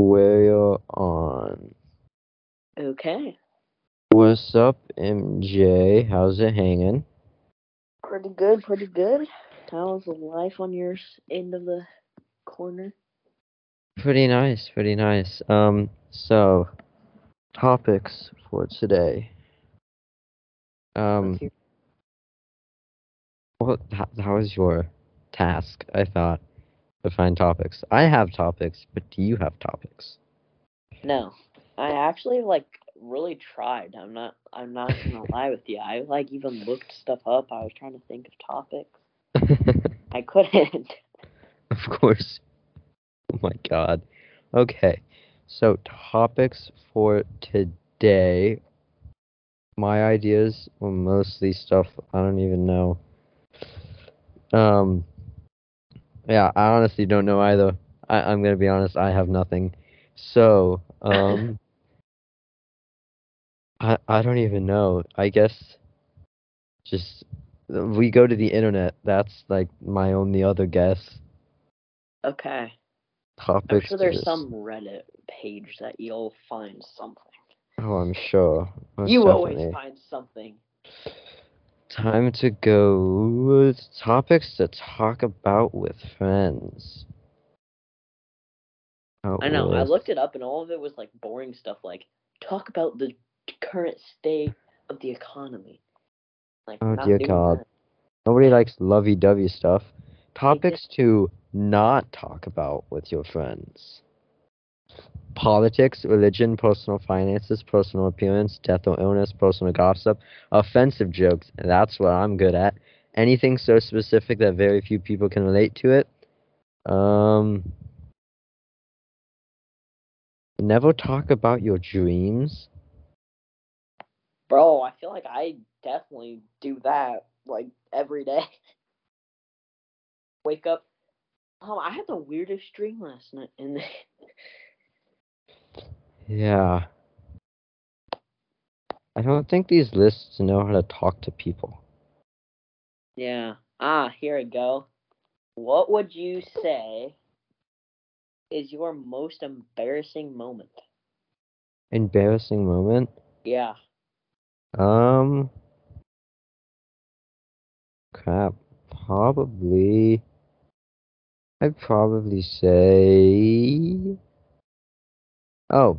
We're on. Okay. What's up, MJ? How's it hanging? Pretty good, pretty good. How's the life on your end of the corner? Pretty nice, pretty nice. Um, so topics for today. Um, Let's hear- what? How, how is your task? I thought to find topics. I have topics, but do you have topics? No, I actually like really tried. I'm not. I'm not gonna lie with you. I like even looked stuff up. I was trying to think of topics. I couldn't. Of course. Oh my god. Okay. So topics for today. My ideas were mostly stuff I don't even know. Um Yeah, I honestly don't know either. I, I'm gonna be honest, I have nothing. So, um I I don't even know. I guess just we go to the internet. That's like my only other guess. Okay. I'm sure there's some Reddit page that you'll find something. Oh, I'm sure. Most you definitely. always find something. Time to go with topics to talk about with friends. Out I know. I looked it up, and all of it was like boring stuff. Like talk about the current state of the economy. Like, Oh, dear God. that. Nobody likes lovey-dovey stuff. Topics to not talk about with your friends. Politics, religion, personal finances, personal appearance, death or illness, personal gossip, offensive jokes. That's what I'm good at. Anything so specific that very few people can relate to it. Um. Never talk about your dreams. Bro, I feel like I definitely do that like every day. Wake up. Oh, I had the weirdest dream last night, and Yeah. I don't think these lists know how to talk to people. yeah. Ah, here we go. What would you say is your most embarrassing moment? Embarrassing moment. Yeah. Um. Crap. Probably. I'd probably say. Oh.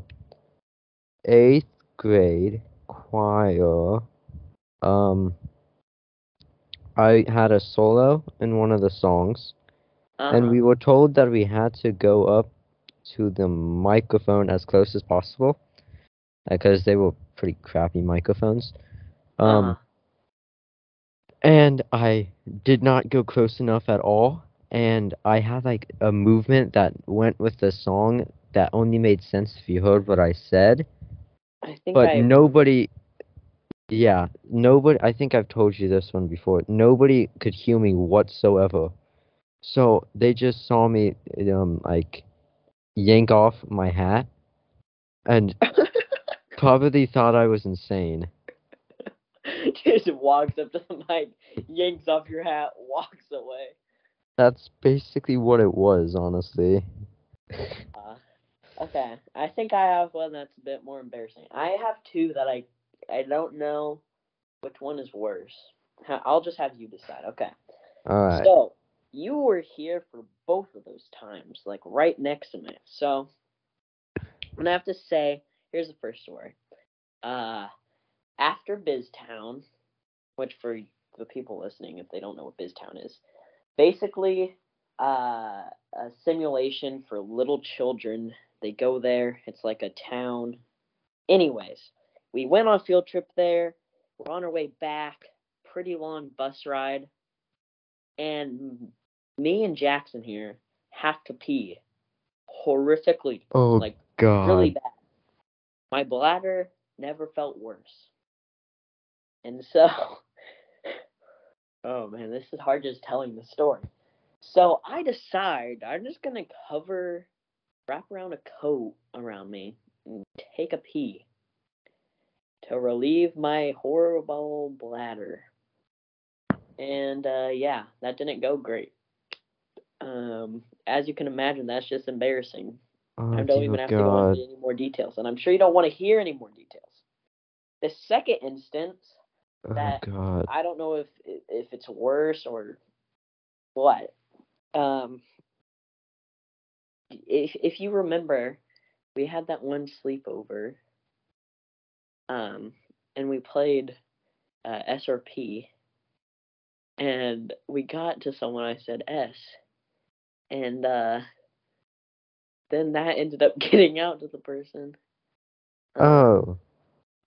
Eighth grade choir. Um. I had a solo in one of the songs, Uh-huh. and we were told that we had to go up to the microphone as close as possible, because they were pretty crappy microphones. Um. Uh-huh. And I did not go close enough at all. And I had like a movement that went with the song that only made sense if you heard what I said. I think But I nobody, yeah, nobody, I think I've told you this one before. Nobody could hear me whatsoever. So they just saw me, um, like, yank off my hat and probably thought I was insane. just walks up to the mic, yanks off your hat, walks away. That's basically what it was, honestly. Okay, I think I have one that's a bit more embarrassing. I have two that I I don't know which one is worse. I'll just have you decide. Okay. Alright. So you were here for both of those times, like right next to me. So I'm gonna have to say, here's the first story. Uh, after BizTown, which for the people listening, if they don't know what BizTown is, basically uh, a simulation for little children. They go there. It's like a town. Anyways, we went on a field trip there. We're on our way back. Pretty long bus ride. And me and Jackson here have to pee horrifically, Oh like god. really bad. My bladder never felt worse. And so, oh man, this is hard just telling the story. So I decide I'm just gonna cover, wrap around a coat around me and take a pee to relieve my horrible bladder. And uh, yeah, that didn't go great. Um, as you can imagine, that's just embarrassing. Oh, I don't even have to go into any more details, and I'm sure you don't want to hear any more details. The second instance, Oh that- God. I don't know if if it's worse or what. Um, if if you remember, we had that one sleepover. Um, and we played uh, SRP, and we got to someone I said S, and uh, then that ended up getting out to the person. Um, Oh,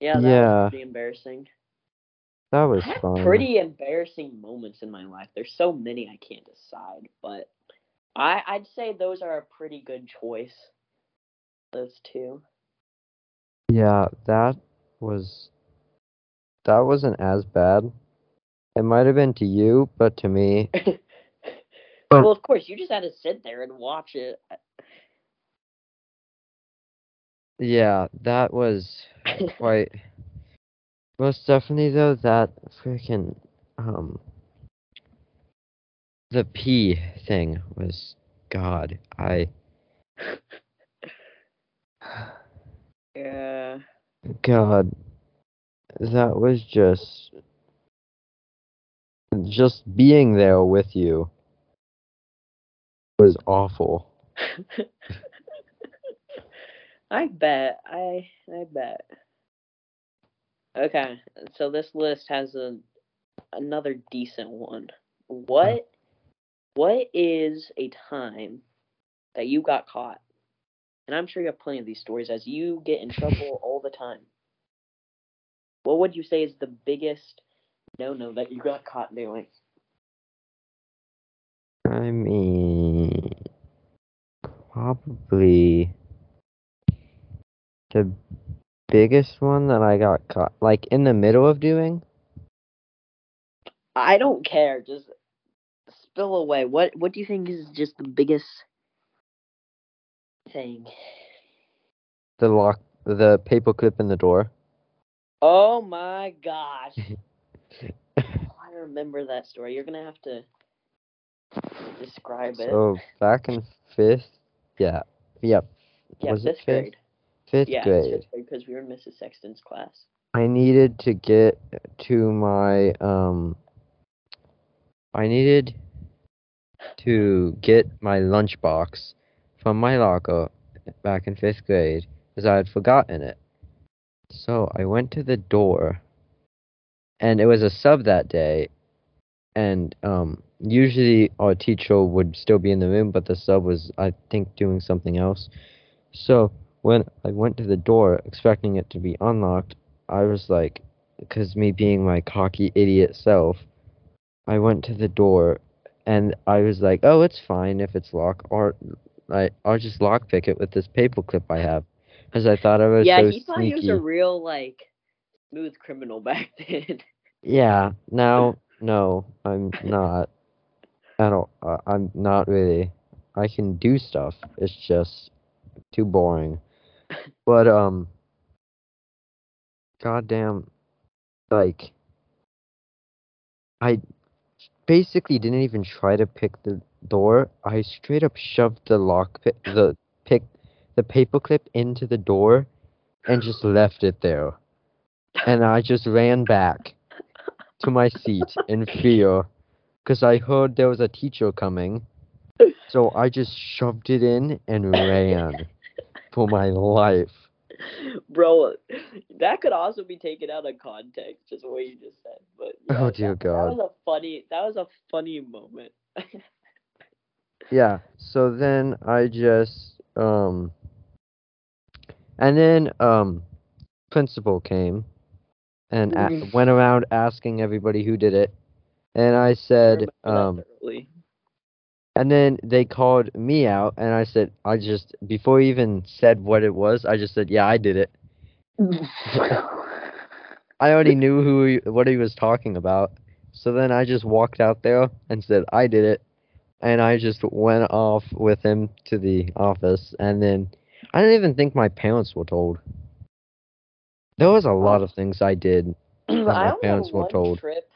yeah, that yeah. was pretty embarrassing. that was I fun. pretty embarrassing moments in my life. There's so many I can't decide, but I I'd say those are a pretty good choice. Those two. Yeah, that was. That wasn't as bad. It might have been to you, but to me, well, of course, you just had to sit there and watch it. yeah, that was quite. Most definitely, though, that freaking um. The P thing was God. I yeah. God, that was just just being there with you was awful. I bet. I I bet. Okay, so this list has a another decent one. What what is a time that you got caught? And I'm sure you have plenty of these stories as you get in trouble all the time. What would you say is the biggest no no that you got caught doing? I mean, probably the biggest one that I got caught, like in the middle of doing. I don't care. Just spill away. What What do you think is just the biggest thing? The lock, the paperclip in the door. Oh my gosh! I remember that story. You're gonna have to describe it. So back in fifth, yeah, yep. yeah, was fifth it fifth? grade. Fifth yeah, grade because we were in Mrs. Sexton's class. I needed to get to my um I needed to get my lunchbox from my locker back in 5th grade because I had forgotten it. So I went to the door and it was a sub that day and um usually our teacher would still be in the room but the sub was I think doing something else. So when I went to the door expecting it to be unlocked I was like, because me being my cocky idiot self, I went to the door and I was like, oh, it's fine if it's locked, or I, I'll just lockpick it with this paperclip I have. Because I thought I was yeah, so he thought sneaky. he was a real like smooth criminal back then. Yeah, now, no, I'm not. I don't, uh, I'm not really. I can do stuff. It's just too boring. But, um, goddamn, like, I basically didn't even try to pick the door. I straight up shoved the lock, pi- the pick, the paperclip into the door, and just left it there. And I just ran back to my seat in fear, because I heard there was a teacher coming. So I just shoved it in and ran for my life. Bro, that could also be taken out of context, just what you just said. But Oh, dear that, God. that was a funny. That was a funny moment. Yeah, so then I just um and then um principal came and a- Mhm. went around asking everybody who did it. And I said um. And then they called me out and I said I just before he even said what it was, I just said, "Yeah, I did it." I already knew who he, what he was talking about. So then I just walked out there and said, I did it. And I just went off with him to the office. And then I didn't even think my parents were told. There was a lot of things I did. I my parents were told. trip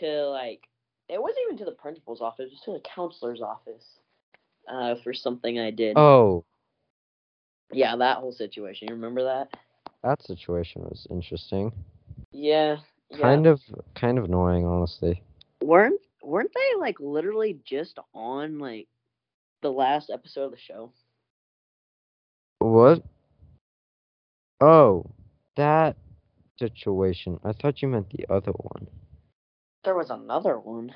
to like it wasn't even to the principal's office, it was to the counselor's office. Uh, for something I did. Oh, Yeah, that whole situation. You remember that? That situation was interesting. Yeah. yeah. Kind of, kind of annoying, honestly. weren't weren't they like literally just on like the last episode of the show? What? Oh, that situation. I thought you meant the other one. There was another one.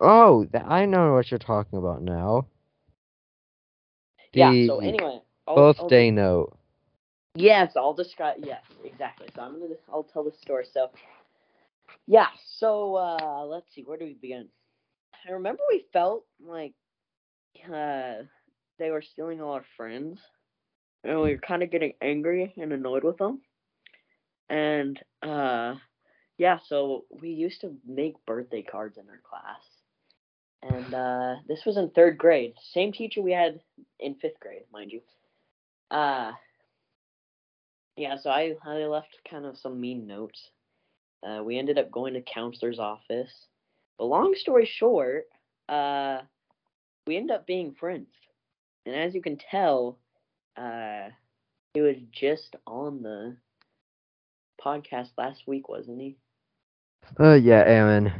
Oh, th- I know what you're talking about now. yeah. So anyway, I'll, I'll- birthday note. Yes, I'll describe. Yes, exactly. So I'm gonna. I'll tell the story. So, yeah. So uh, let's see. Where do we begin? I remember we felt like uh, they were stealing all our friends, and we were kind of getting angry and annoyed with them. And uh, yeah, so we used to make birthday cards in our class, and uh, this was in third grade. Same teacher we had in fifth grade, mind you. Uh, yeah, so I, I left kind of some mean notes. Uh, we ended up going to counselor's office. But long story short, uh, we ended up being friends. And as you can tell, uh, he was just on the podcast last week, wasn't he? Uh, yeah, Aaron.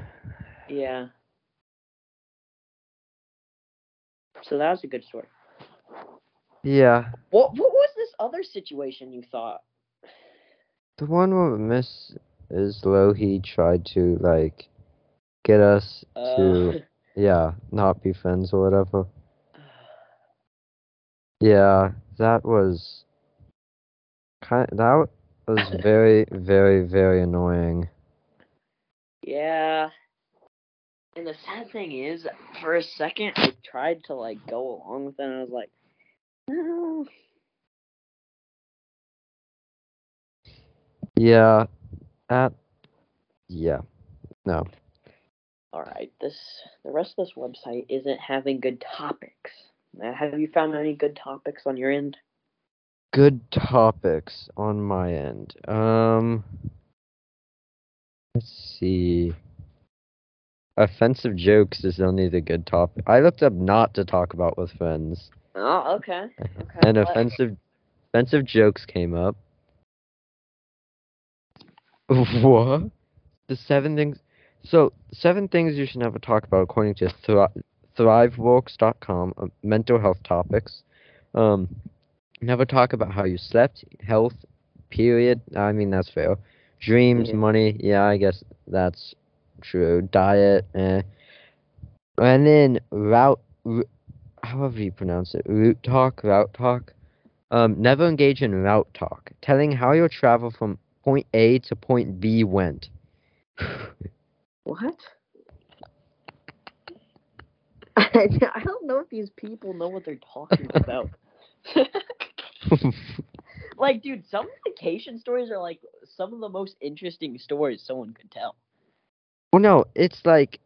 Yeah. So that was a good story. Yeah, What what was this other situation you thought? the one where Miss Islohe tried to like get us to Uh, yeah not be friends or whatever. Yeah, that was kind. That was very, very, very annoying. Yeah. And the sad thing is, for a second, I tried to like go along with it, and I was like, no. Yeah, that. Yeah, no. All right, this the rest of this website isn't having good topics. Have you found any good topics on your end? Good topics on my end. Um, let's see. Offensive jokes is only the good topic. I looked up not to talk about with friends, Oh, okay. Okay. and what- offensive, offensive jokes came up. What? The seven things. So, seven things you should never talk about according to Thri- ThriveWorks.com, uh, mental health topics. Um, never talk about how you slept, health, period. I mean, that's fair. Dreams, Yeah. money. Yeah, I guess that's true. Diet, eh. And then route, r- however you pronounce it, route talk, route talk. Um, never engage in route talk, telling how your travel from point A to point B went. What? I don't know if these people know what they're talking about. like, dude, some vacation stories are like some of the most interesting stories someone could tell. well, no, it's like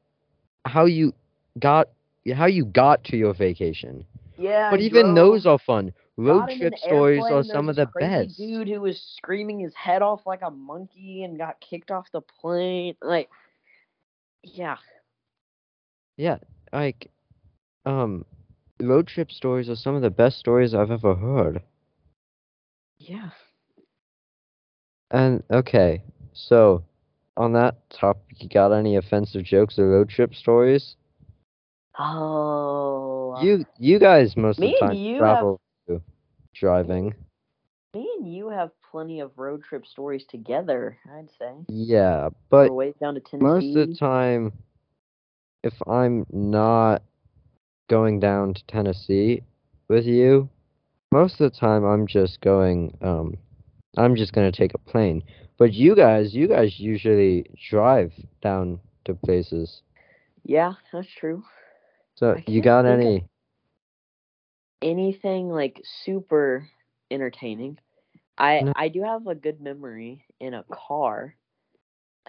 how you got how you got to your vacation. Yeah, But even those are fun. Road trip stories airplane, are some of the best. Dude who was screaming his head off like a monkey and got kicked off the plane. Like, yeah, yeah, Like, um, road trip stories are some of the best stories I've ever heard. Yeah. And okay, so on that topic, you got any offensive jokes or road trip stories? Oh, um, You you guys most Me of the and time you have- travel to driving. me and you have plenty of road trip stories together. I'd say. Yeah, but We're way down to Tennessee. most of the time, if I'm not going down to Tennessee with you, most of the time I'm just going. Um, I'm just gonna take a plane. But you guys, you guys usually drive down to places. Yeah, that's true. So you got any? Anything like super entertaining. I No. I do have a good memory in a car.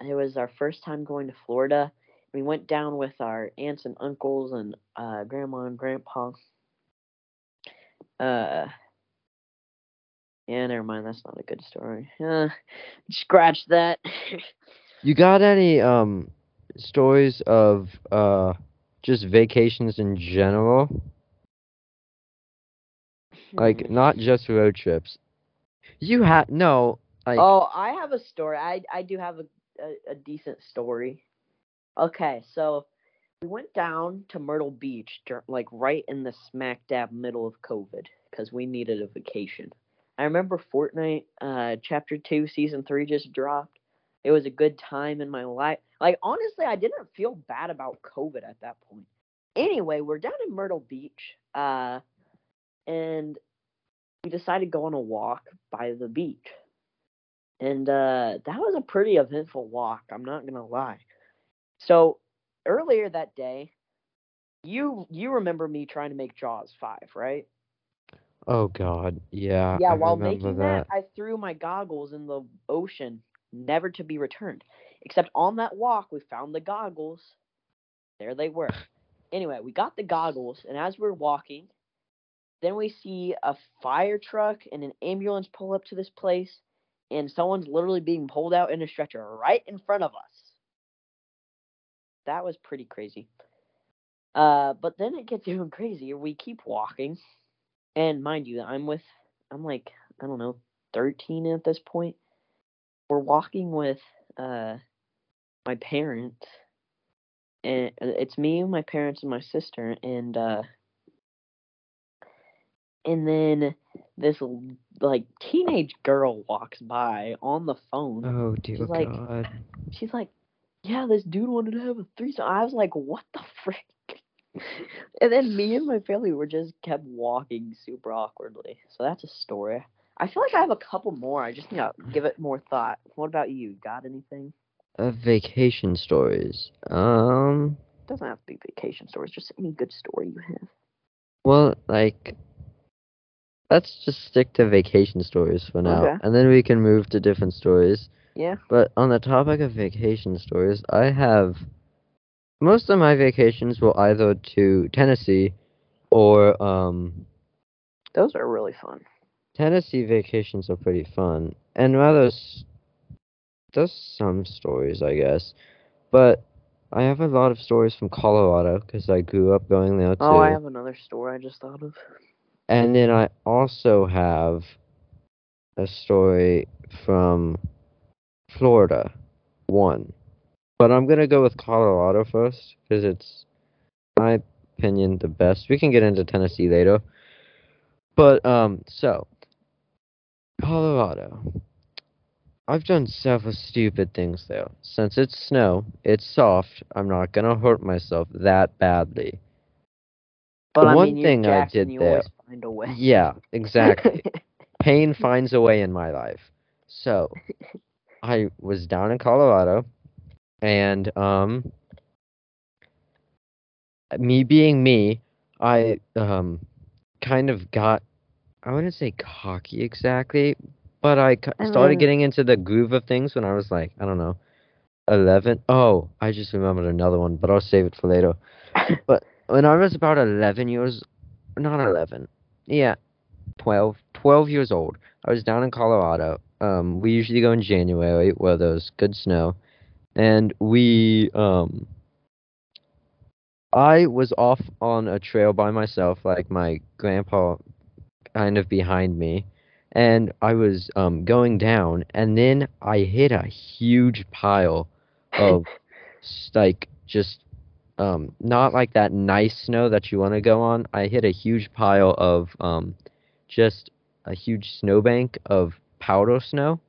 It was our first time going to Florida. We went down with our aunts and uncles and uh, grandma and grandpa. Uh, yeah, never mind. That's not a good story. Uh, scratch that. You got any um stories of uh just vacations in general? Like Hmm. not just road trips. You have no like oh, I have a story. I I do have a, a, a decent story. Okay, so we went down to Myrtle Beach, like right in the smack dab middle of COVID, because we needed a vacation. I remember Fortnite, uh, Chapter Two, Season Three just dropped. It was a good time in my life. Like honestly, I didn't feel bad about COVID at that point. Anyway, we're down in Myrtle Beach, uh, and we decided to go on a walk by the beach. And uh, that was a pretty eventful walk, I'm not gonna lie. So earlier that day, you you remember me trying to make Jaws five, right? oh god, yeah. yeah, I while making that. I threw my goggles in the ocean, never to be returned. Except on that walk, we found the goggles. There they were. Anyway, we got the goggles, and as we're walking, then we see a fire truck and an ambulance pull up to this place, and someone's literally being pulled out in a stretcher right in front of us. That was pretty crazy. Uh, but then it gets even crazier. We keep walking, and mind you, I'm with, I'm like, I don't know, 13 at this point. We're walking with uh my parents, and uh, it's me, my parents, and my sister, and uh, and then this like teenage girl walks by on the phone. Oh dear She's like- god. She's like, "Yeah, this dude wanted to have a threesome." I was like, "What the frick?" and then me and my family were just kept walking super awkwardly. So that's a story. I feel like I have a couple more. I just need to give it more thought. What about you? Got anything? Uh, vacation stories. Um doesn't have to be vacation stories. Just any good story you have. well like let's just stick to vacation stories for now. Okay. And then we can move to different stories. Yeah. But on the topic of vacation stories, I have most of my vacations were either to Tennessee or um Those are really fun. Tennessee vacations are pretty fun, and rather there's some stories, I guess, but I have a lot of stories from Colorado because I grew up going there too. Oh, I have another story I just thought of. And then I also have a story from Florida, one. But I'm gonna go with Colorado first because it's, in my opinion, the best. We can get into Tennessee later. But um, so Colorado. I've done several stupid things there. Since it's snow, it's soft. I'm not gonna hurt myself that badly. But I one mean, thing I did there- find a way. Yeah, exactly. pain finds a way in my life. So, I was down in Colorado, and um, me being me, I um, kind of got, I wouldn't say cocky exactly, but I started getting into the groove of things when I was like, I don't know, eleven. Oh, I just remembered another one, but I'll save it for later. but when I was about eleven years, not eleven, yeah, 12, 12 years old. I was down in Colorado. Um, we usually go in January where there's good snow, and we um. I was off on a trail by myself, like my grandpa, kind of behind me, and I was um going down, and then I hit a huge pile of like just um not like that nice snow that you want to go on. I hit a huge pile of um just a huge snowbank of powder snow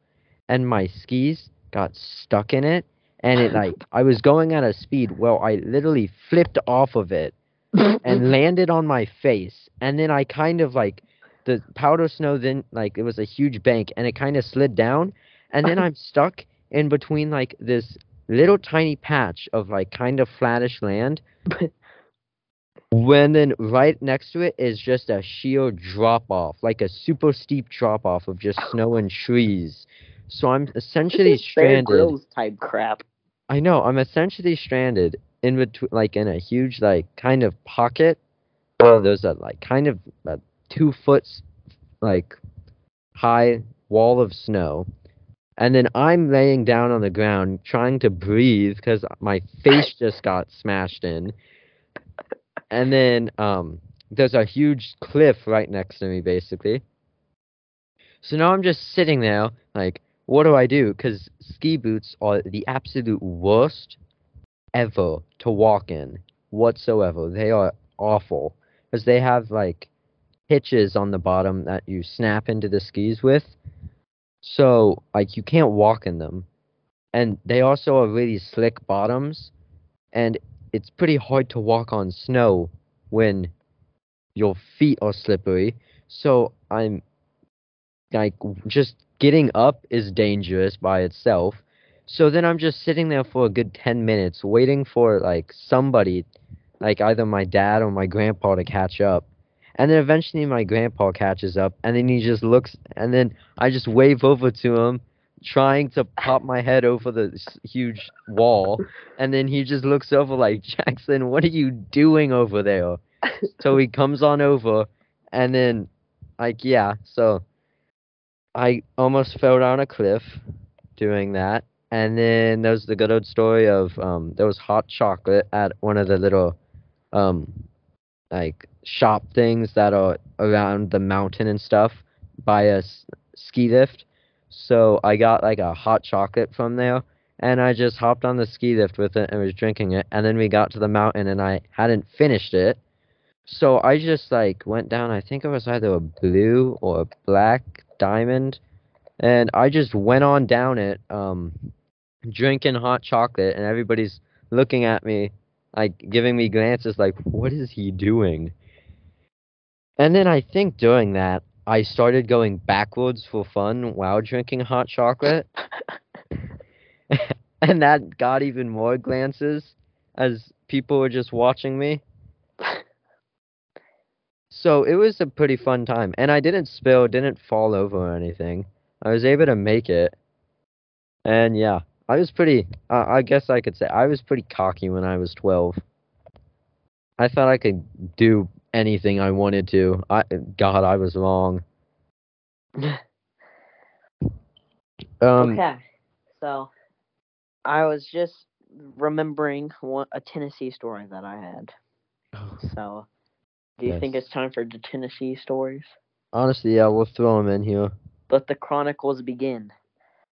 and my skis got stuck in it and it like I was going at a speed well I literally flipped off of it and landed on my face and then I kind of like the powder snow then like it was a huge bank and it kind of slid down and then I'm stuck in between like this little tiny patch of like kind of flattish land when then right next to it is just a sheer drop off like a super steep drop off of just snow and trees so I'm essentially stranded type crap. I know. I'm essentially stranded in between, like in a huge, like kind of pocket. Where there's a like kind of a two foot, like high wall of snow, and then I'm laying down on the ground trying to breathe because my face just got smashed in. And then um, there's a huge cliff right next to me, basically. So now I'm just sitting there, like, what do I do? Because ski boots are the absolute worst ever to walk in whatsoever. They are awful because they have like hitches on the bottom that you snap into the skis with. So like you can't walk in them. And they also are really slick bottoms and it's pretty hard to walk on snow when your feet are slippery. So I'm like just getting up is dangerous by itself. So then I'm just sitting there for a good 10 minutes waiting for like somebody like either my dad or my grandpa to catch up. And then eventually my grandpa catches up and then he just looks and then I just wave over to him trying to pop my head over the huge wall and then he just looks over like Jackson what are you doing over there? So he comes on over and then like yeah so I almost fell down a cliff doing that and then there's the good old story of um there was hot chocolate at one of the little um like shop things that are around the mountain and stuff by a s- ski lift so I got like a hot chocolate from there and I just hopped on the ski lift with it and was drinking it and then we got to the mountain and I hadn't finished it. So I just like went down I think it was either a blue or a black diamond and I just went on down it um drinking hot chocolate and everybody's looking at me like giving me glances like what is he doing? And then i think during that i started going backwards for fun while drinking hot chocolate and that got even more glances as people were just watching me so it was a pretty fun time and i didn't spill didn't fall over or anything i was able to make it and yeah I was pretty. Uh, I guess I could say I was pretty cocky when I was twelve. I thought I could do anything I wanted to. I God, I was wrong. Um, okay, so I was just remembering one, a Tennessee story that I had. So, do you think it's time for the Tennessee stories? honestly, yeah, we'll throw them in here. Let the chronicles begin.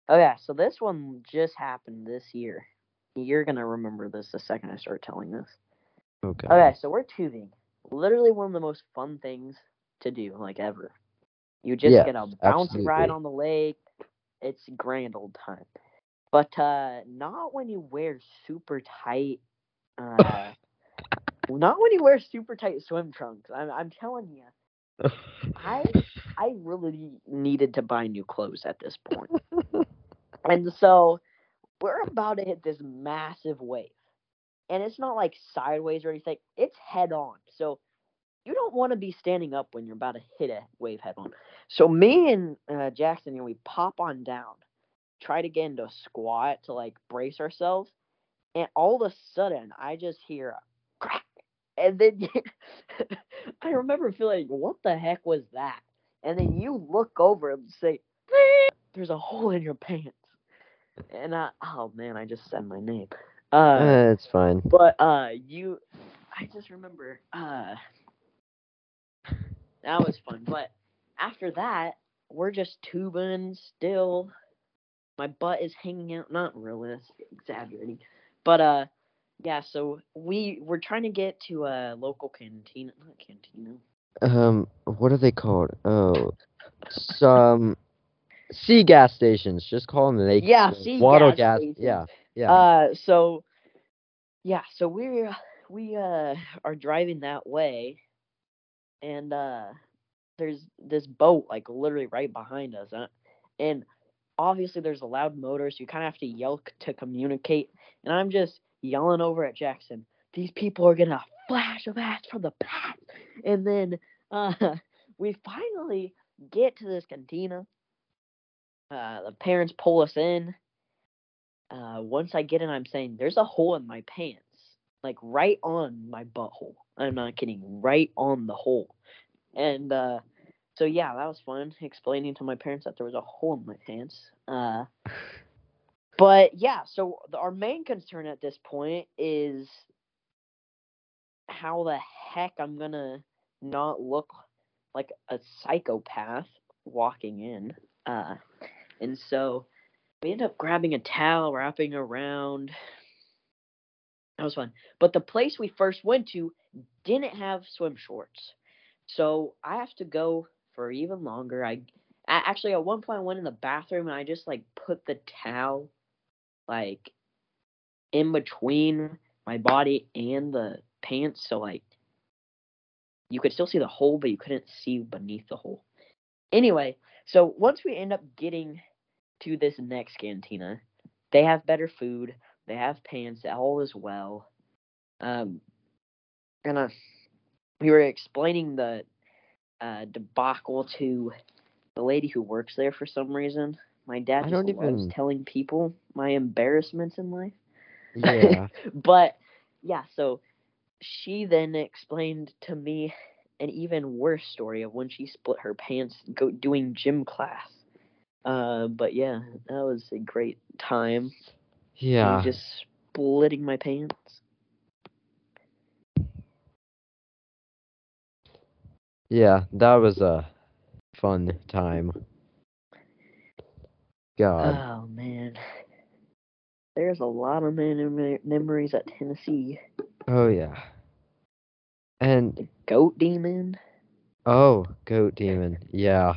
Okay, so this one just happened this year. You're gonna remember this the second I start telling this. Okay. Okay, so we're tubing. Literally one of the most fun things to do, like ever. You just Yes, get a bouncy ride on the lake. It's grand old time. But uh not when you wear super tight uh not when you wear super tight swim trunks. I'm I'm telling you. I I really needed to buy new clothes at this point. and so we're about to hit this massive wave. And it's not like sideways or anything. It's head on. So you don't want to be standing up when you're about to hit a wave head on. So me and uh, Jackson, you know, we pop on down, try to get into a squat to like brace ourselves, and all of a sudden I just hear a crack, and then I remember feeling, what the heck was that? And then you look over and say, "There's a hole in your pants," and I, oh man, I just said my name. Uh, Eh, it's fine. but uh you I just remember uh that was fun. But after that, we're just tubing still. My butt is hanging out not really that's exaggerating. But uh yeah, so we we're trying to get to a local cantina not cantina. Um, what are they called? Oh, some sea gas stations. Just call them lake. Yeah, uh, sea water gas gas. stations. Yeah, yeah. Uh so yeah, so we're we uh are driving that way and uh there's this boat like literally right behind us uh, and obviously there's a loud motor so you kind of have to yell to communicate and i'm just yelling over at jackson these people are gonna flash of ass from the past and then uh we finally get to this cantina uh the parents pull us in uh once i get in i'm saying there's a hole in my pants like right on my butthole i'm not kidding right on the hole and uh so yeah, that was fun explaining to my parents that there was a hole in my pants. Uh but yeah, so the, our main concern at this point is how the heck I'm gonna not look like a psychopath walking in. Uh, and so we end up grabbing a towel, wrapping around. That was fun. But the place we first went to didn't have swim shorts. So I have to go for even longer. I actually at one point I went in the bathroom and I just like put the towel like in between my body and the pants so like you could still see the hole but you couldn't see beneath the hole. Anyway, so once we end up getting to this next cantina, they have better food, they have pants, all is well. Um and uh, we were explaining the uh, debacle to the lady who works there for some reason. My dad I just loves even- telling people my embarrassments in life. Yeah. but yeah, so she then explained to me an even worse story of when she split her pants go doing gym class. Uh, but yeah, that was a great time. yeah. just splitting my pants. Yeah, that was a fun time. God. Oh man, there's a lot of mem- memories at Tennessee. oh yeah. And The goat demon. oh, Goat Demon. Yeah.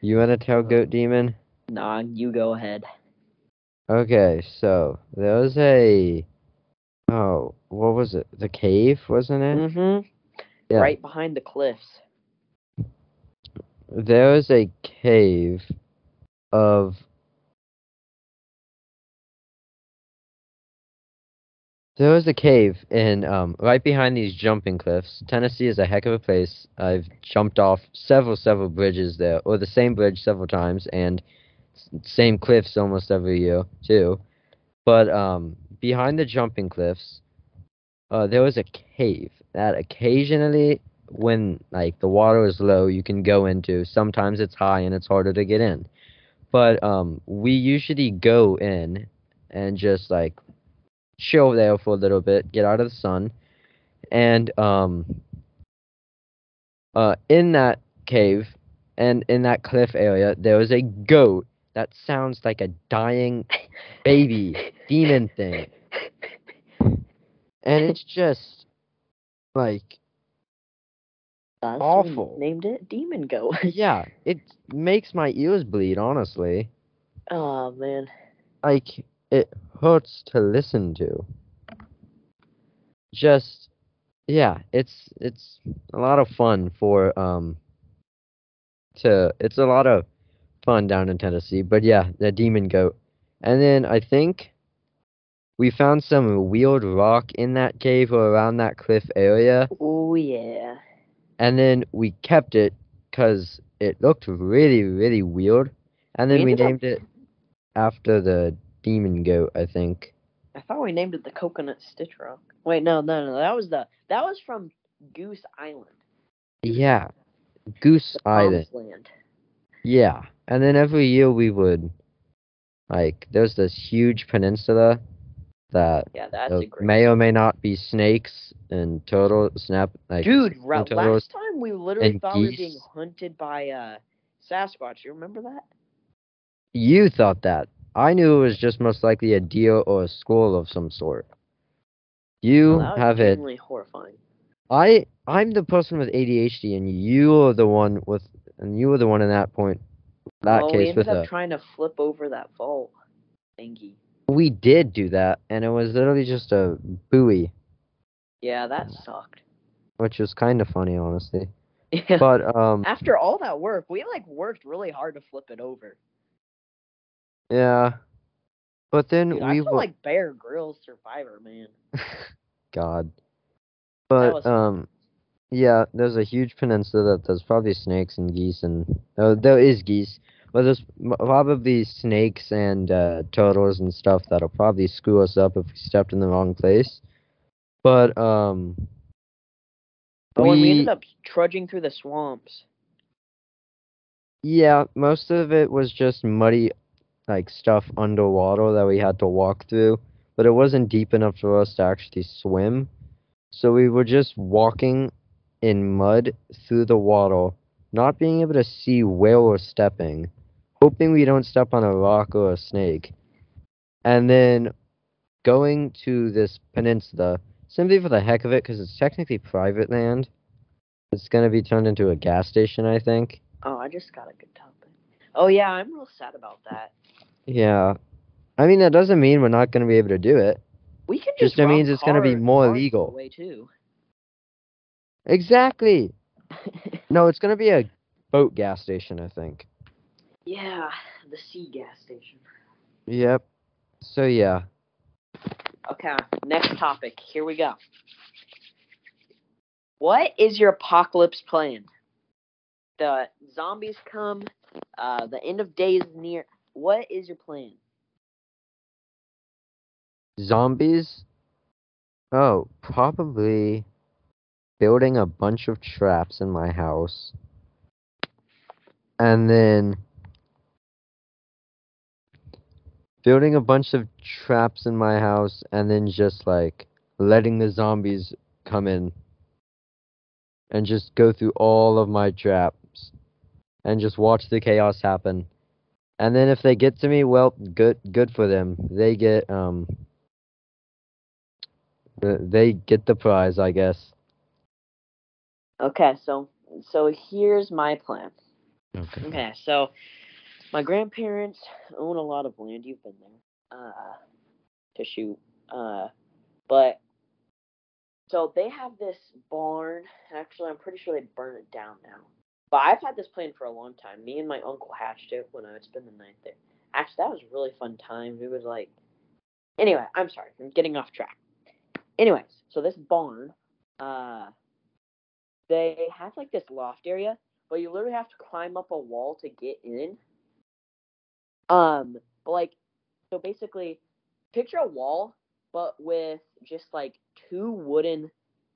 You wanna tell Goat Demon? Nah, you go ahead. Okay, so there was a oh, what was it? The cave, wasn't it? Mm-hmm. Yeah. Right behind the cliffs. There was a cave of There was a cave in um right behind these jumping cliffs. Tennessee is a heck of a place. I've jumped off several several bridges there, or the same bridge several times, and same cliffs almost every year too. But um behind the jumping cliffs, uh there was a cave that occasionally when like the water is low you can go into. Sometimes it's high and it's harder to get in. But um we usually go in and just like chill there for a little bit, get out of the sun, and um, uh, in that cave and in that cliff area, there was a goat that sounds like a dying baby demon thing, and it's just like That's Awful. Named it Demon Goat. yeah, it makes my ears bleed. Honestly, oh man. like it hurts to listen to. Just yeah, it's it's a lot of fun for um to it's a lot of fun down in Tennessee. But yeah, the demon goat. And then I think we found some weird rock in that cave or around that cliff area, Oh yeah. and then we kept it because it looked really, really weird. And then We we ended up- named it after the demon goat, I think. I thought we named it the Coconut Stitch Rock. Wait, no, no, no. That was the that was from Goose Island. Yeah, Goose Island. Land. Yeah, and then every year we would, like, there's this huge peninsula that Yeah, that's a great. may or may not be snakes and turtle snap. Like, Dude, ra- last time we literally thought we were being hunted by uh Sasquatch. You remember that? You thought that. I knew it was just most likely a deal or a squirrel of some sort. You Well, that have it. horrifying. I I'm the person with ADHD, and you are the one with, and you were the one in that point, that well, we ended up a. trying to flip over that vault thingy. We did do that, and it was literally just a buoy, Yeah, that sucked. which was kind of funny, honestly. Yeah. But um, After all that work, we like worked really hard to flip it over. Yeah. But then Dude, I we feel wa- like Bear Grylls Survivor, man. God. But um, yeah, there's a huge peninsula that there's probably snakes and geese and uh, there is geese, but there's probably snakes and uh, turtles and stuff that'll probably screw us up if we stepped in the wrong place. But um, But when we we ended up trudging through the swamps, yeah, most of it was just muddy, like stuff underwater that we had to walk through, but it wasn't deep enough for us to actually swim. So we were just walking in mud through the water, not being able to see where we're stepping, hoping we don't step on a rock or a snake, and then going to this peninsula simply for the heck of it because it's technically private land. It's going to be turned into a gas station, I think. Oh, I just got a good topic. Oh yeah, I'm real sad about that. Yeah. I mean, that doesn't mean we're not going to be able to do it. We can Just just. means it's gonna be more legal. Way too. Exactly. No, it's going to be a boat gas station, I think. yeah, the sea gas station. Yep. So, yeah. Okay, next topic. Here we go. What is your apocalypse plan? The zombies come. Uh, the end of days is near. What is your plan? Zombies? Oh, probably building a bunch of traps in my house. And then building a bunch of traps in my house and then just like letting the zombies come in and just go through all of my traps and just watch the chaos happen. And then if they get to me, well, good good for them. They get um they get the prize, I guess. Okay, so so here's my plan. Okay. Okay, so my grandparents own a lot of land. You've been there, uh, to shoot. Uh, but so they have this barn. Actually, I'm pretty sure they burned it down now. But I've had this plan for a long time. Me and my uncle hatched it when I would spend the night there. Actually, that was a really fun time. We would like. Anyway, I'm sorry. I'm getting off track. Anyways, so this barn, uh, they have like this loft area but you literally have to climb up a wall to get in. Um, but like, so basically, picture a wall, but with just like two wooden,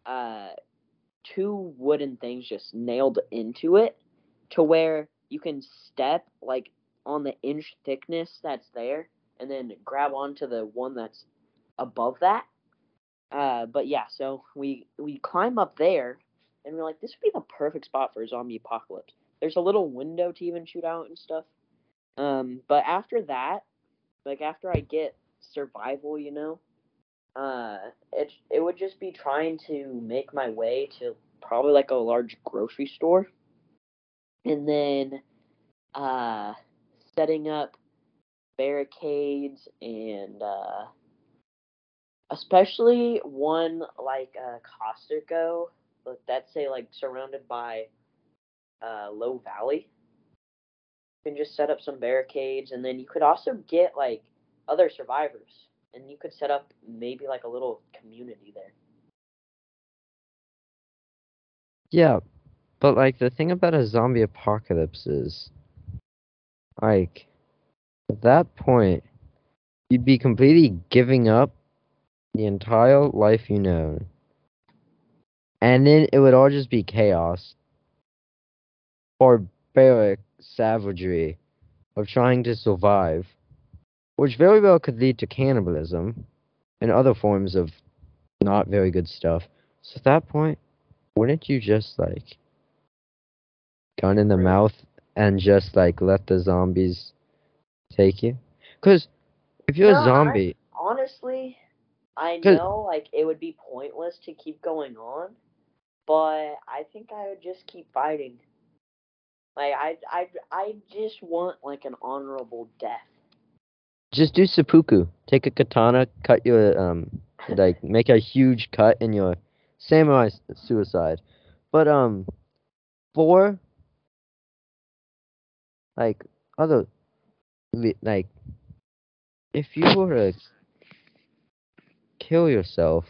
uh, two wooden things just nailed into it, to where you can step like on the inch thickness that's there, and then grab onto the one that's above that. Uh, but yeah, so we we climb up there, and we're like, this would be the perfect spot for a zombie apocalypse. There's a little window to even shoot out and stuff. Um, but after that, like after I get survival, you know, uh, it it would just be trying to make my way to probably like a large grocery store, and then, uh, setting up barricades and uh, especially one like uh, Costco but that's say like surrounded by uh, low valley. You can just set up some barricades, and then you could also get like other survivors, and you could set up maybe like a little community there. Yeah, but like the thing about a zombie apocalypse is, like, at that point, you'd be completely giving up the entire life you know. And then it would all just be chaos. Barbaric savagery of trying to survive, which very well could lead to cannibalism and other forms of not very good stuff. So at that point, wouldn't you just like gun in the Right. mouth and just like let the zombies take you? Because if you're No, a I- zombie, Honestly, I know like it would be pointless to keep going on, but I think I would just keep fighting. Like I I I just want like an honorable death. Just do seppuku. Take a katana, cut your um, like make a huge cut in your samurai suicide. But um, for like other like if you were to kill yourself,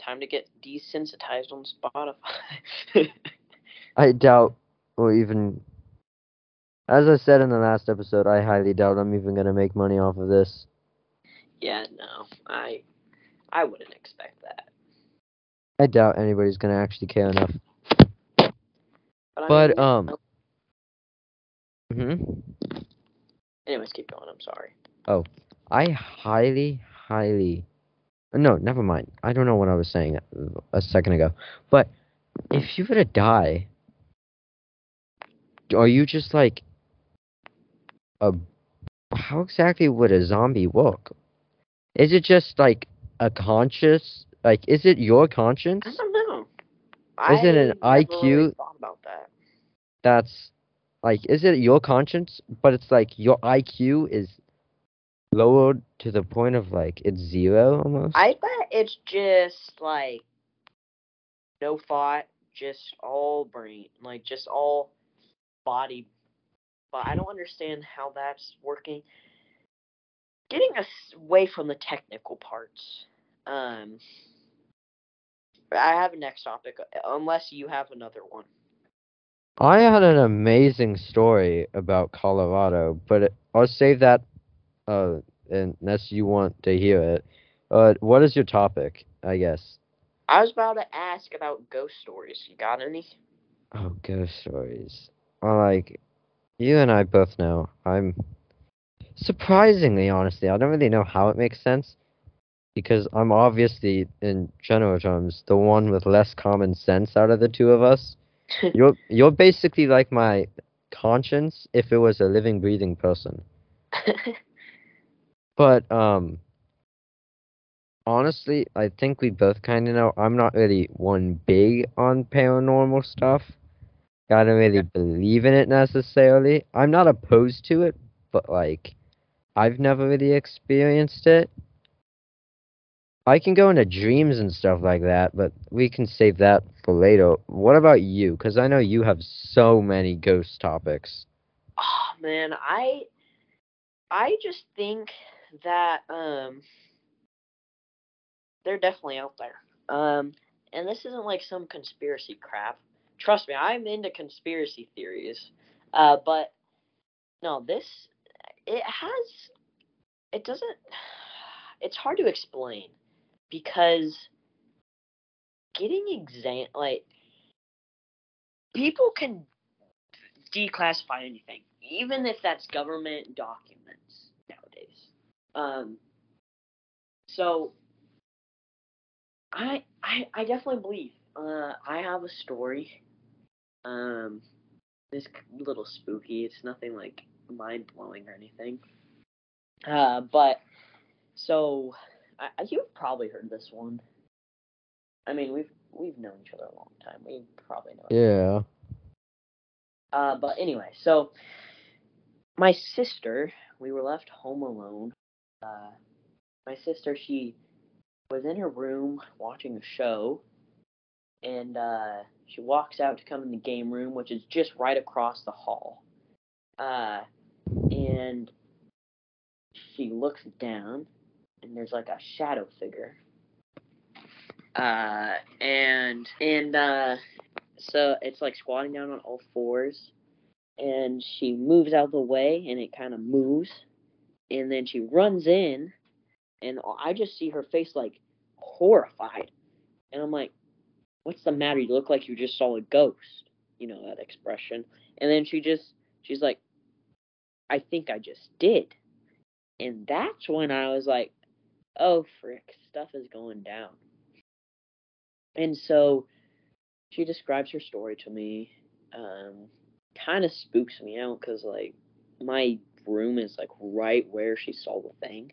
Time to get desensitized on Spotify. I doubt or even as I said in the last episode, I highly doubt I'm even gonna make money off of this. yeah, no, I I wouldn't expect that. I doubt anybody's gonna actually care enough. But, But mean, um hmm anyways, keep going. I'm sorry. Oh, I highly, highly No, never mind. I don't know what I was saying a second ago. But if you were to die, are you just like a? How exactly would a zombie work? Is it just like a conscious? Like, is it your conscience? I don't know. Is it an I IQ? really thought about that. That's like, is it your conscience? But it's like your IQ is lowered to the point of like it's zero almost. I bet it's just like no thought, just all brain, like just all body. But I don't understand how that's working. Getting us away from the technical parts. Um, I have a next topic, unless you have another one. I had an amazing story about Colorado, but it, I'll save that uh, unless you want to hear it. Uh, what is your topic? I guess. I was about to ask about ghost stories. You got any? Oh, ghost stories. Like you and I both know, I'm surprisingly, honestly, I don't really know how it makes sense because I'm obviously, in general terms, the one with less common sense out of the two of us. you're you're basically like my conscience if it was a living, breathing person. But um honestly, I think we both kind of know I'm not really one big on paranormal stuff. I don't really believe in it necessarily. I'm not opposed to it, but like I've never really experienced it. I can go into dreams and stuff like that, but we can save that for later. What about you? Because I know you have so many ghost topics. Oh man, I I just think that um they're definitely out there. Um and this isn't like some conspiracy crap. Trust me, I'm into conspiracy theories. Uh but no, this it has it doesn't it's hard to explain because getting exam like people can declassify anything even if that's government documents nowadays um, so I, I I definitely believe. Uh, I have a story. Um, it's a little spooky. It's nothing like mind blowing or anything. Uh, but so I, you've probably heard this one. I mean, we've we've known each other a long time. We probably know. Yeah. Uh, but anyway, so my sister, we were left home alone uh, my sister, she was in her room watching a show, and uh, she walks out to come in the game room, which is just right across the hall. Uh, and she looks down, and there's like a shadow figure. Uh, and and uh, so it's like squatting down on all fours, and she moves out of the way, and it kind of moves, and then she runs in, and I just see her face like horrified, and I'm like, "What's the matter? You look like you just saw a ghost." You know that expression. And then she just she's like, "I think I just did," and that's when I was like, "Oh frick, stuff is going down." And so she describes her story to me. Um, kind of spooks me out because like my room is like right where she saw the thing.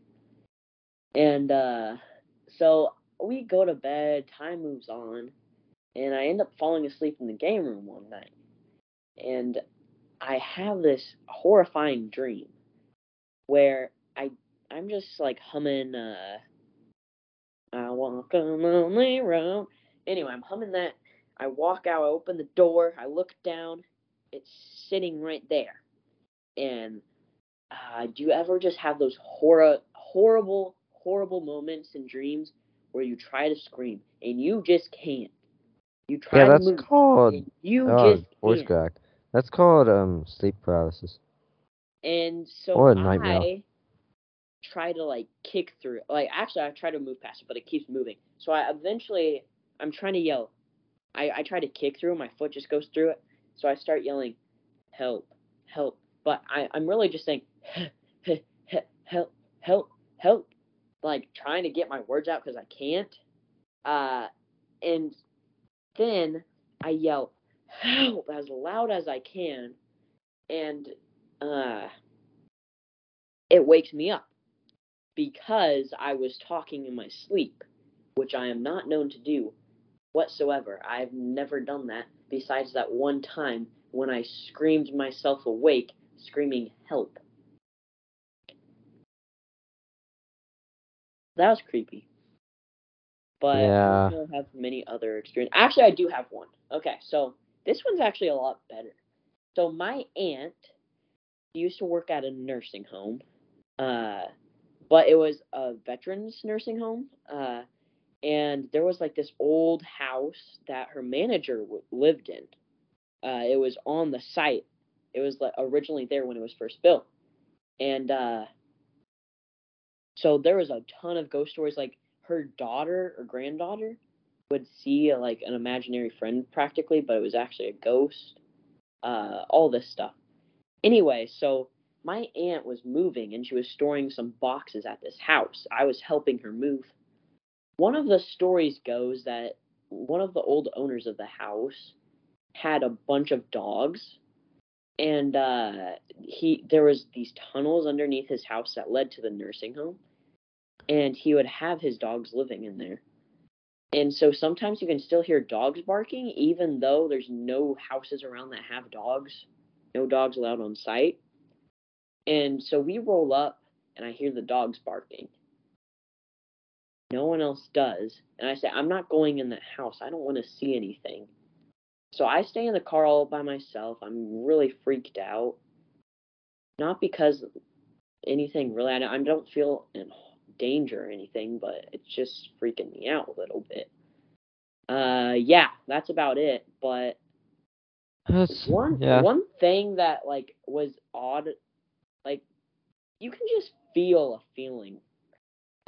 And uh, so we go to bed, time moves on, and I end up falling asleep in the game room one night. And I have this horrifying dream where I I'm just like humming uh I walk a lonely road. Anyway, I'm humming that. I walk out, I open the door, I look down, it's sitting right there. And uh, do you ever just have those horror, horrible, horrible moments in dreams where you try to scream and you just can't? You try Yeah, to that's move, called you oh, just voice can't. crack. That's called um sleep paralysis. And so Or a nightmare. I try to like kick through. Like actually, I try to move past it, but it keeps moving. So I eventually, I'm trying to yell. I I try to kick through. My foot just goes through it. So I start yelling, "Help! Help!" But I I'm really just saying, "Help! Help! Help!" like trying to get my words out because I can't. Uh, and then I yell help as loud as I can, and uh, it wakes me up because I was talking in my sleep, which I am not known to do whatsoever. I've never done that besides that one time when I screamed myself awake, screaming help. That was creepy. But Yeah. I don't have many other experience. Actually, I do have one. Okay, so this one's actually a lot better. So my aunt used to work at a nursing home, uh, but it was a veterans nursing home. Uh, and there was like this old house that her manager w- lived in. Uh, it was on the site. It was like originally there when it was first built, and uh, so there was a ton of ghost stories. Like her daughter or granddaughter would see like an imaginary friend practically, but it was actually a ghost. Uh, all this stuff. Anyway, so my aunt was moving and she was storing some boxes at this house. I was helping her move. One of the stories goes that one of the old owners of the house had a bunch of dogs and uh he there was these tunnels underneath his house that led to the nursing home and he would have his dogs living in there. And so sometimes you can still hear dogs barking even though there's no houses around that have dogs no dogs allowed on site. And so we roll up and i hear the dogs barking. No one else does. And i say i'm not going in that house. I don't want to see anything. So I stay in the car all by myself. I'm really freaked out. Not because anything really, I don't- feel in danger or anything, but it's just freaking me out a little bit. Uh, yeah, that's about it. But That's, one yeah. one thing that like was odd, like you can just feel a feeling,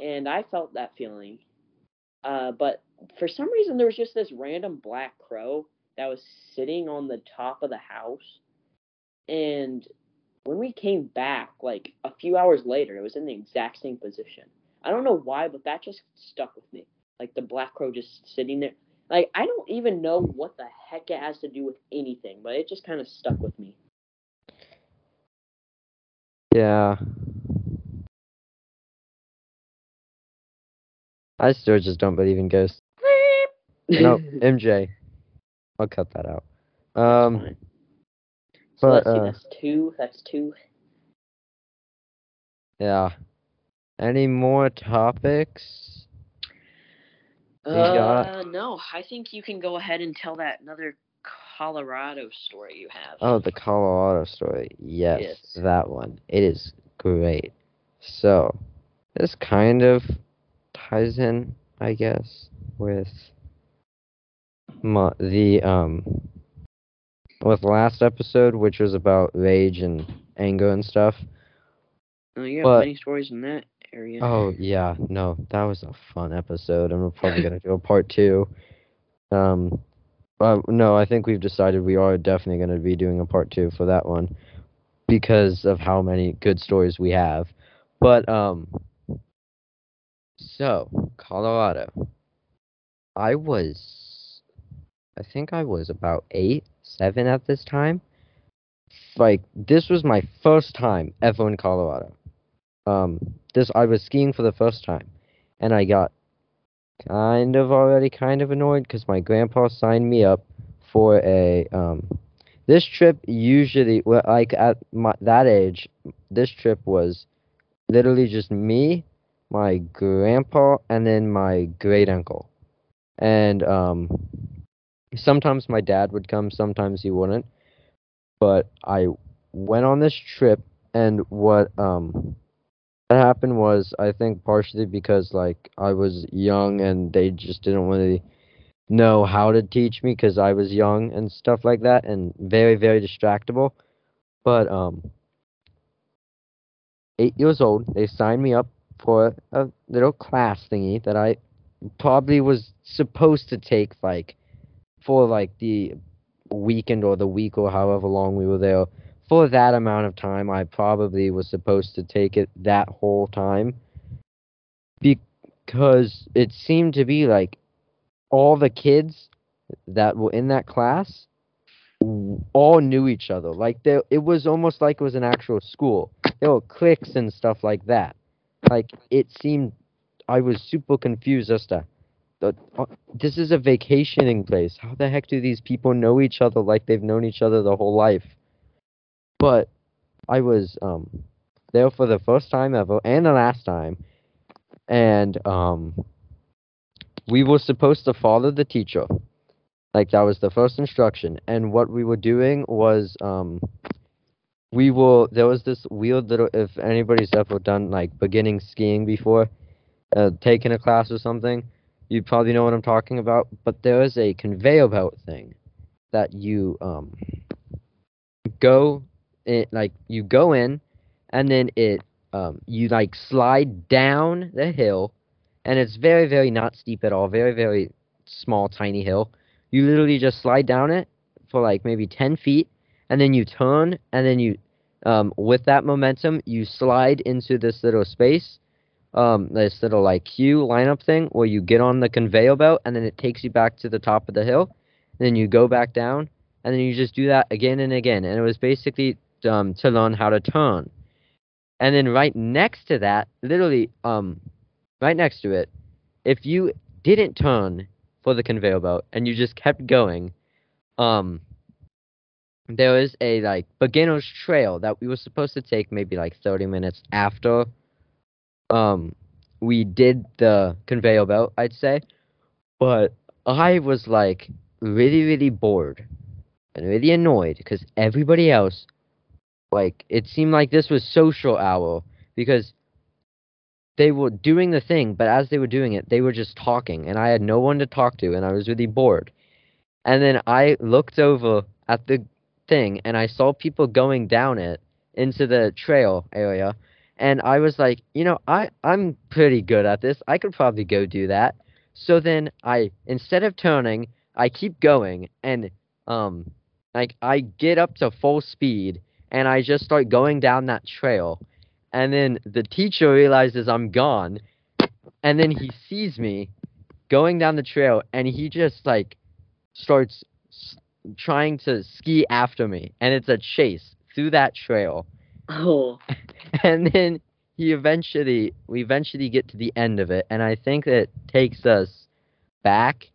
and I felt that feeling. Uh, but for some reason there was just this random black crow that was sitting on the top of the house, and when we came back, like a few hours later, it was in the exact same position. I don't know why, but that just stuck with me. Like the black crow just sitting there. Like I don't even know what the heck it has to do with anything, but it just kind of stuck with me. Yeah. I still just don't believe in ghosts. No, MJ. I'll cut that out. Um, So but, let's see. uh, That's two. That's two. yeah. Any more topics? Uh, no. I think you can go ahead and tell that another Colorado story you have. Oh, the Colorado story. Yes, Yes. that one. It is great. So, this kind of ties in, I guess, with my, the um with last episode, which was about rage and anger and stuff. Oh, you have but- many stories in that area. Oh yeah, no, that was a fun episode, and we're probably gonna do a part two. Um, uh, no, I think we've decided we are definitely gonna be doing a part two for that one because of how many good stories we have. But um, so Colorado, I was, I think I was about eight, seven at this time. Like this was my first time ever in Colorado um this I was skiing for the first time and I got kind of already kind of annoyed because my grandpa signed me up for a um this trip usually like at my, that age this trip was literally just me my grandpa and then my great uncle and um sometimes my dad would come sometimes he wouldn't. But I went on this trip and what um that happened was I think partially because like I was young and they just didn't really know how to teach me because I was young and stuff like that and very very distractible. But um, eight years old, they signed me up for a little class thingy that I probably was supposed to take like for like the weekend or the week or however long we were there for that amount of time, I probably was supposed to take it that whole time. because it seemed to be like all the kids that were in that class all knew each other. Like there, it was almost like it was an actual school. There were cliques and stuff like that. Like it seemed, I was super confused as to, the, uh, this is a vacationing place. How the heck do these people know each other like they've known each other the whole life? But I was um there for the first time ever and the last time, and um we were supposed to follow the teacher. Like that was the first instruction. And what we were doing was um we were there was this weird little if anybody's ever done like beginning skiing before, uh taken a class or something, you probably know what I'm talking about. But there is a conveyor belt thing that you um go it like you go in and then it um you like slide down the hill and it's very very not steep at all very very small tiny hill. You literally just slide down it for like maybe 10 feet and then you turn and then you um with that momentum you slide into this little space um this little like queue lineup thing where you get on the conveyor belt and then it takes you back to the top of the hill. Then you go back down and then you just do that again and again. And it was basically um to learn how to turn. And then right next to that literally um right next to it if you didn't turn for the conveyor belt and you just kept going um there was a like beginner's trail that we were supposed to take maybe like 30 minutes after um we did the conveyor belt i'd say. But i was like really really bored and really annoyed because everybody else like it seemed like this was social hour because they were doing the thing but as they were doing it they were just talking and i had no one to talk to and i was really bored. And then i looked over at the thing and i saw people going down it into the trail area and i was like you know i i'm pretty good at this. I could probably go do that. So then i instead of turning i keep going and um like i get up to full speed and I just start going down that trail. And then the teacher realizes I'm gone. And then he sees me going down the trail and he just like starts s- trying to ski after me. And it's a chase through that trail. Oh, And then he eventually, we eventually get to the end of it. And I think it takes us back.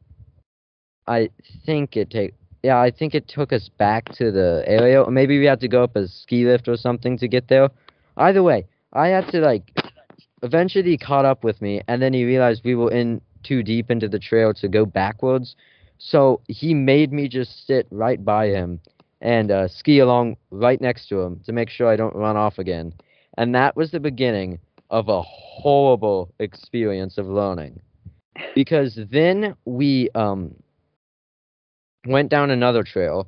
I think it take yeah, I think it took us back to the area, maybe we had to go up a ski lift or something to get there. Either way, I had to like eventually he caught up with me, and then he realized we were in too deep into the trail to go backwards. So he made me just sit right by him and uh, ski along right next to him to make sure I don't run off again. And that was the beginning of a horrible experience of learning. Because then we um went down another trail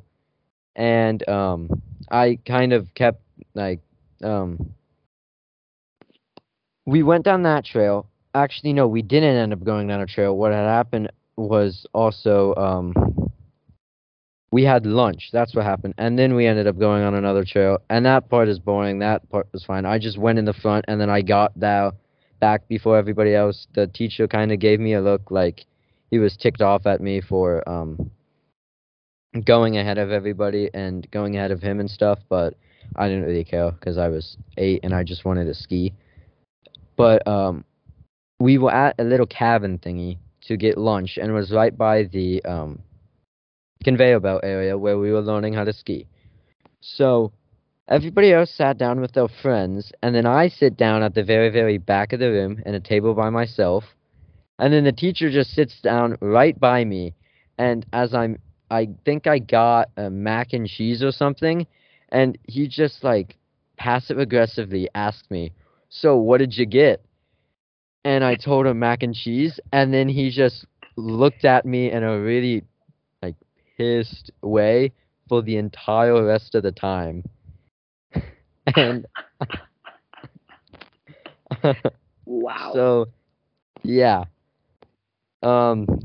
and um I kind of kept like um we went down that trail. Actually no, we didn't end up going down a trail. What had happened was also um we had lunch. That's what happened. And then we ended up going on another trail. And that part is boring. That part was fine. I just went in the front and then I got that back before everybody else. The teacher kind of gave me a look like he was ticked off at me for um going ahead of everybody and going ahead of him and stuff, but I didn't really care because I was eight and I just wanted to ski. But um, we were at a little cabin thingy to get lunch and it was right by the um, conveyor belt area where we were learning how to ski. So everybody else sat down with their friends, and then I sit down at the very, very back of the room in a table by myself. And then the teacher just sits down right by me, and as I'm I think I got a mac and cheese or something, and he just like passive aggressively asked me, "So what did you get?" And I told him mac and cheese, and then he just looked at me in a really like pissed way for the entire rest of the time. and wow. so yeah. Um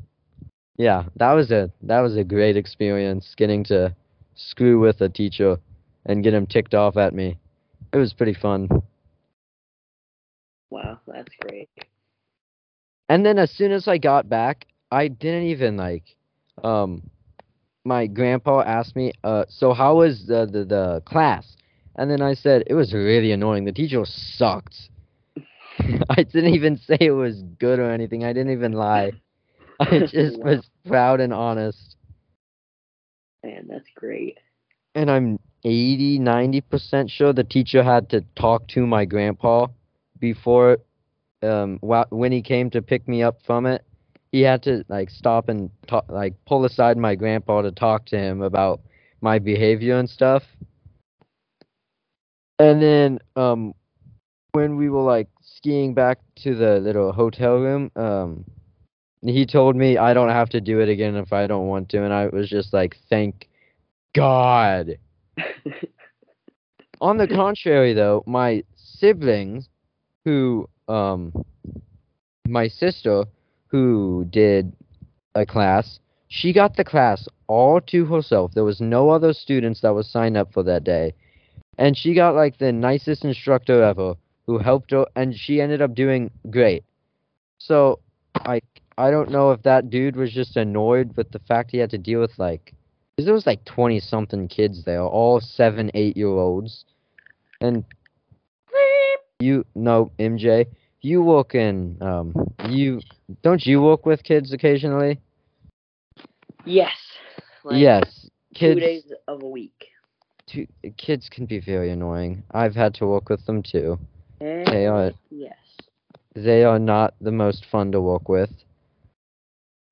yeah, that was a that was a great experience getting to screw with a teacher and get him ticked off at me. It was pretty fun. wow, that's great. And then as soon as I got back, I didn't even like um my grandpa asked me, uh so how was the the, the class? And then I said it was really annoying. The teacher sucked. I didn't even say it was good or anything. I didn't even lie. I just Wow. was proud and honest. Man, that's great. And I'm 80, 90% sure the teacher had to talk to my grandpa before, um, when he came to pick me up from it. He had to, like, stop and talk, like, pull aside my grandpa to talk to him about my behavior and stuff. And then, um, when we were, like, skiing back to the little hotel room, um, he told me I don't have to do it again if I don't want to. And I was just like, thank God. On the contrary, though, my siblings, who, um, my sister, who did a class, she got the class all to herself. There was no other students that was signed up for that day. And she got like the nicest instructor ever who helped her, and she ended up doing great. So, I, I don't know if that dude was just annoyed with the fact he had to deal with like because there was like 20 something kids there, all seven, eight year olds. And you, no, MJ, you work in, um, you, don't you work with kids occasionally? yes. Like, yes. Two Kids, days of a week. two, kids can be very annoying. I've had to work with them too. And They are, yes. they are not the most fun to work with.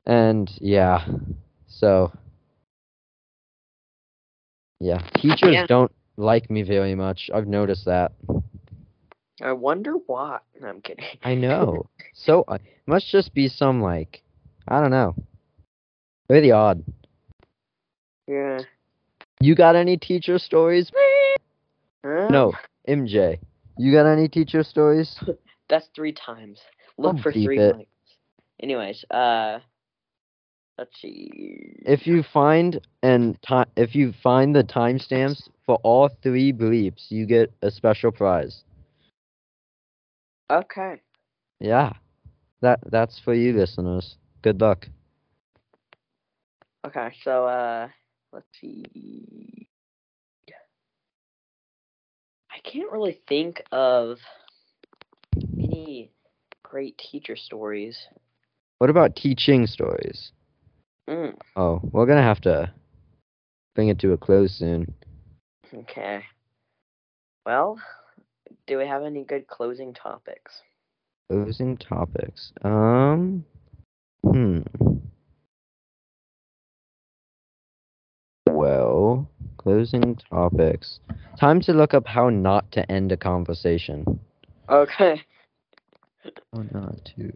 And yeah, so yeah, teachers Yeah. don't like me very much. I've noticed that. I wonder why. No, I'm kidding. I know. so uh, must just be some like I don't know. Really odd. yeah. You got any teacher stories? Huh? No, MJ. You got any teacher stories? That's three times. Look I'll for three. Anyways, uh, let's see. If you find and ti- if you find the timestamps for all three bleeps, you get a special prize. Okay. Yeah. That that's for you listeners. Good luck. Okay. So, uh, let's see. I can't really think of any great teacher stories. What about teaching stories? Mm, Oh, we're gonna have to bring it to a close soon. okay. Well, do we have any good closing topics? Closing topics. Um. Hmm. Well, closing topics. Time to look up how not to end a conversation. Okay. How not to.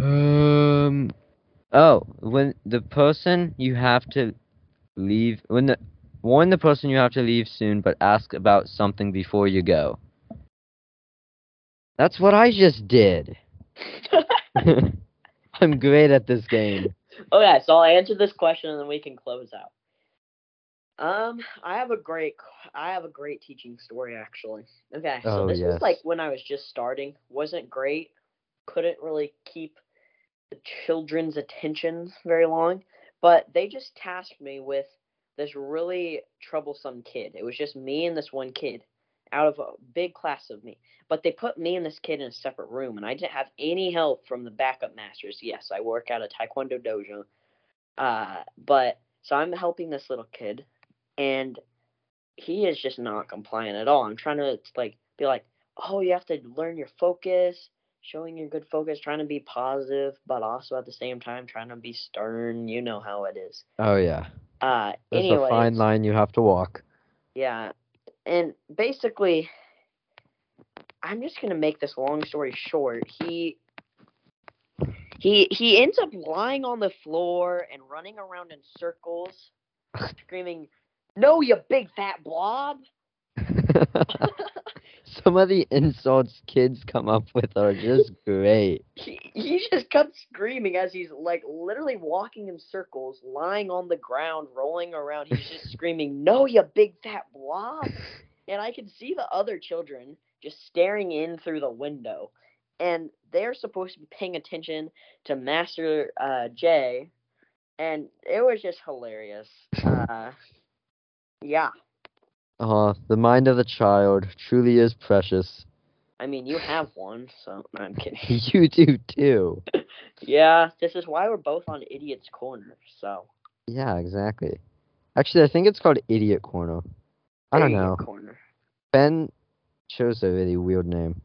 Um. Oh, when the person you have to leave, when the warn the person you have to leave soon, but ask about something before you go. That's what I just did. I'm great at this game. Okay, so I'll answer this question and then we can close out. Um, I have a great, I have a great teaching story actually. Okay, so Oh, this was like when I was just starting. wasn't great. Couldn't really keep the children's attentions very long, but they just tasked me with this really troublesome kid. It was just me and this one kid out of a big class of me. But they put me and this kid in a separate room, and I didn't have any help from the backup masters. Yes, I work at a taekwondo dojo. Uh, but so I'm helping this little kid, and he is just not compliant at all. I'm trying to like be like, oh, you have to learn your focus, showing your good focus, trying to be positive, but also at the same time trying to be stern. You know how it is. Oh yeah, Uh, there's anyways, a fine line you have to walk. yeah, and basically, I'm just gonna make this long story short. He he he ends up lying on the floor and running around in circles, screaming, "No, you big fat blob!" Some of the insults kids come up with are just great. He he just kept screaming as he's like literally walking in circles, lying on the ground, rolling around. He's just screaming, "No, you big fat blob!" and I could see the other children just staring in through the window, and they're supposed to be paying attention to Master uh, J, and it was just hilarious. Uh, yeah, Uh, the mind of a child truly is precious. I mean you have one, so no, I'm kidding. you do too. yeah, this is why we're both on Idiot's Corner. So Yeah, exactly. Actually, I think it's called Idiot Corner. I don't Idiot know. Corner. Ben chose a really weird name.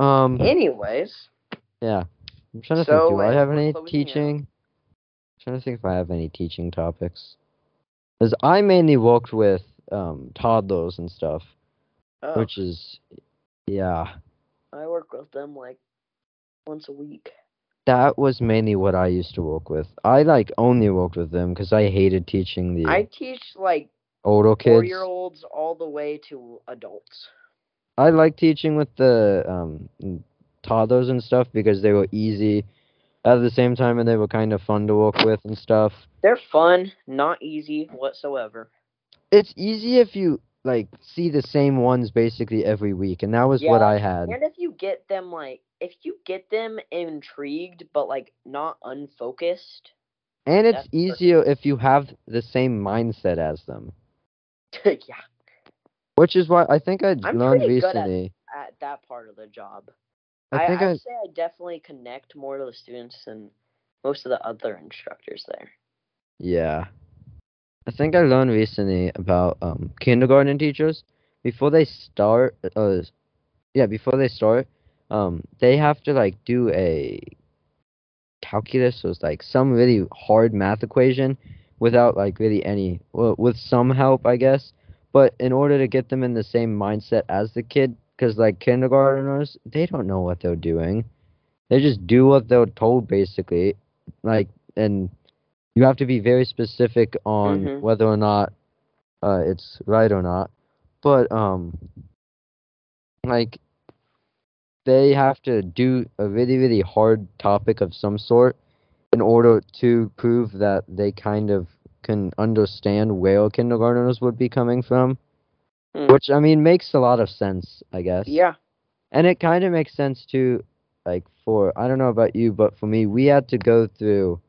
Um, Anyways, yeah. I'm trying to So, think. Do I uh, have any out. teaching? I'm trying to think if I have any teaching topics. Because I mainly worked with um toddlers and stuff, oh, which is, yeah, I work with them like once a week. that was mainly what I used to work with. I like only worked with them because I hated teaching the I teach like older four year olds all the way to adults. I like teaching with the um toddlers and stuff because they were easy at the same time and they were kind of fun to work with and stuff. They're fun, not easy whatsoever. It's easy if you like see the same ones basically every week and that was what I had. And if you get them like if you get them intrigued but like not unfocused. And it's that's perfect. easier if you have the same mindset as them. yeah, Which is why I think I I'm learned good at- at that part of the job. I think I, I, say I definitely connect more to the students than most of the other instructors there. Yeah. I think I learned recently about um kindergarten teachers before they start uh yeah, before they start, um they have to like do a calculus or like some really hard math equation without like really any well, with some help, I guess. But in order to get them in the same mindset as the kid cuz like kindergarteners, they don't know what they're doing. They just do what they're told basically. Like and you have to be very specific on Mhm. whether or not uh, it's right or not. But um, like they have to do a really really hard topic of some sort in order to prove that they kind of can understand where kindergartners would be coming from. Hmm. Which I mean makes a lot of sense, I guess. Yeah. And it kind of makes sense too, like for I don't know about you, but for me, we had to go through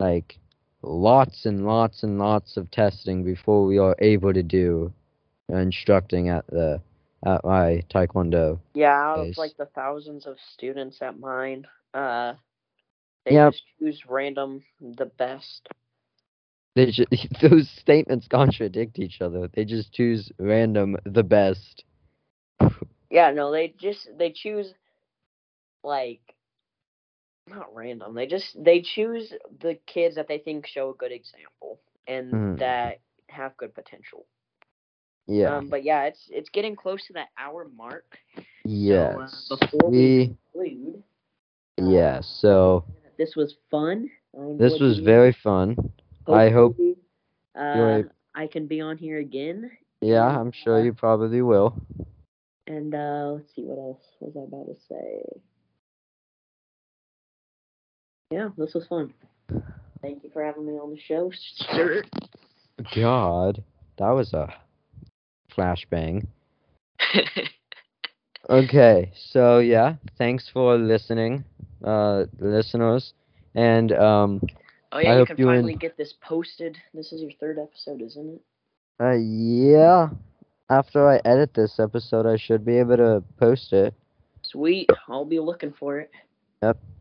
like lots and lots and lots of testing before we are able to do instructing at the at my taekwondo. Yeah, out of like the thousands of students at mine, uh, they Yep. just choose random the best. They ju- those statements contradict each other. They just choose random the best. Yeah, no, they just they choose like not random. They just they choose the kids that they think show a good example and Mhm. that have good potential. Yeah. Um, but yeah, it's it's getting close to that hour mark. yes. So, uh, before we we conclude, uh, yeah. So this was fun. I this was being very fun. I hope uh, I can be on here again. Yeah, I'm sure uh, you probably will. And uh, let's see what else was I about to say. Yeah, this was fun. Thank you for having me on the show, sir. God, that was a flashbang. Okay, so yeah, thanks for listening, uh, listeners, and um, oh I yeah, you hope can you en- finally get this posted. This is your third episode, isn't it? uh, yeah, after I edit this episode, I should be able to post it. Sweet. I'll be looking for it.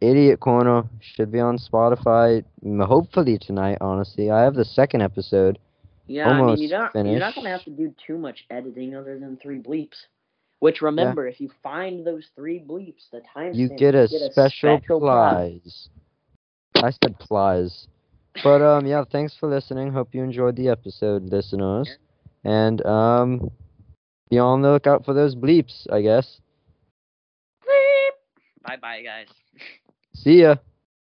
Idiot Corner should be on Spotify, hopefully tonight. Honestly, I have the second episode. Yeah, I mean you're not you're not gonna have to do too much editing other than three bleeps. Which remember, if you find those three bleeps, the time You get a special prize. I said plies. But um yeah, thanks for listening. Hope you enjoyed the episode, listeners. And um be on the lookout for those bleeps, I guess. Bye bye guys. See ya.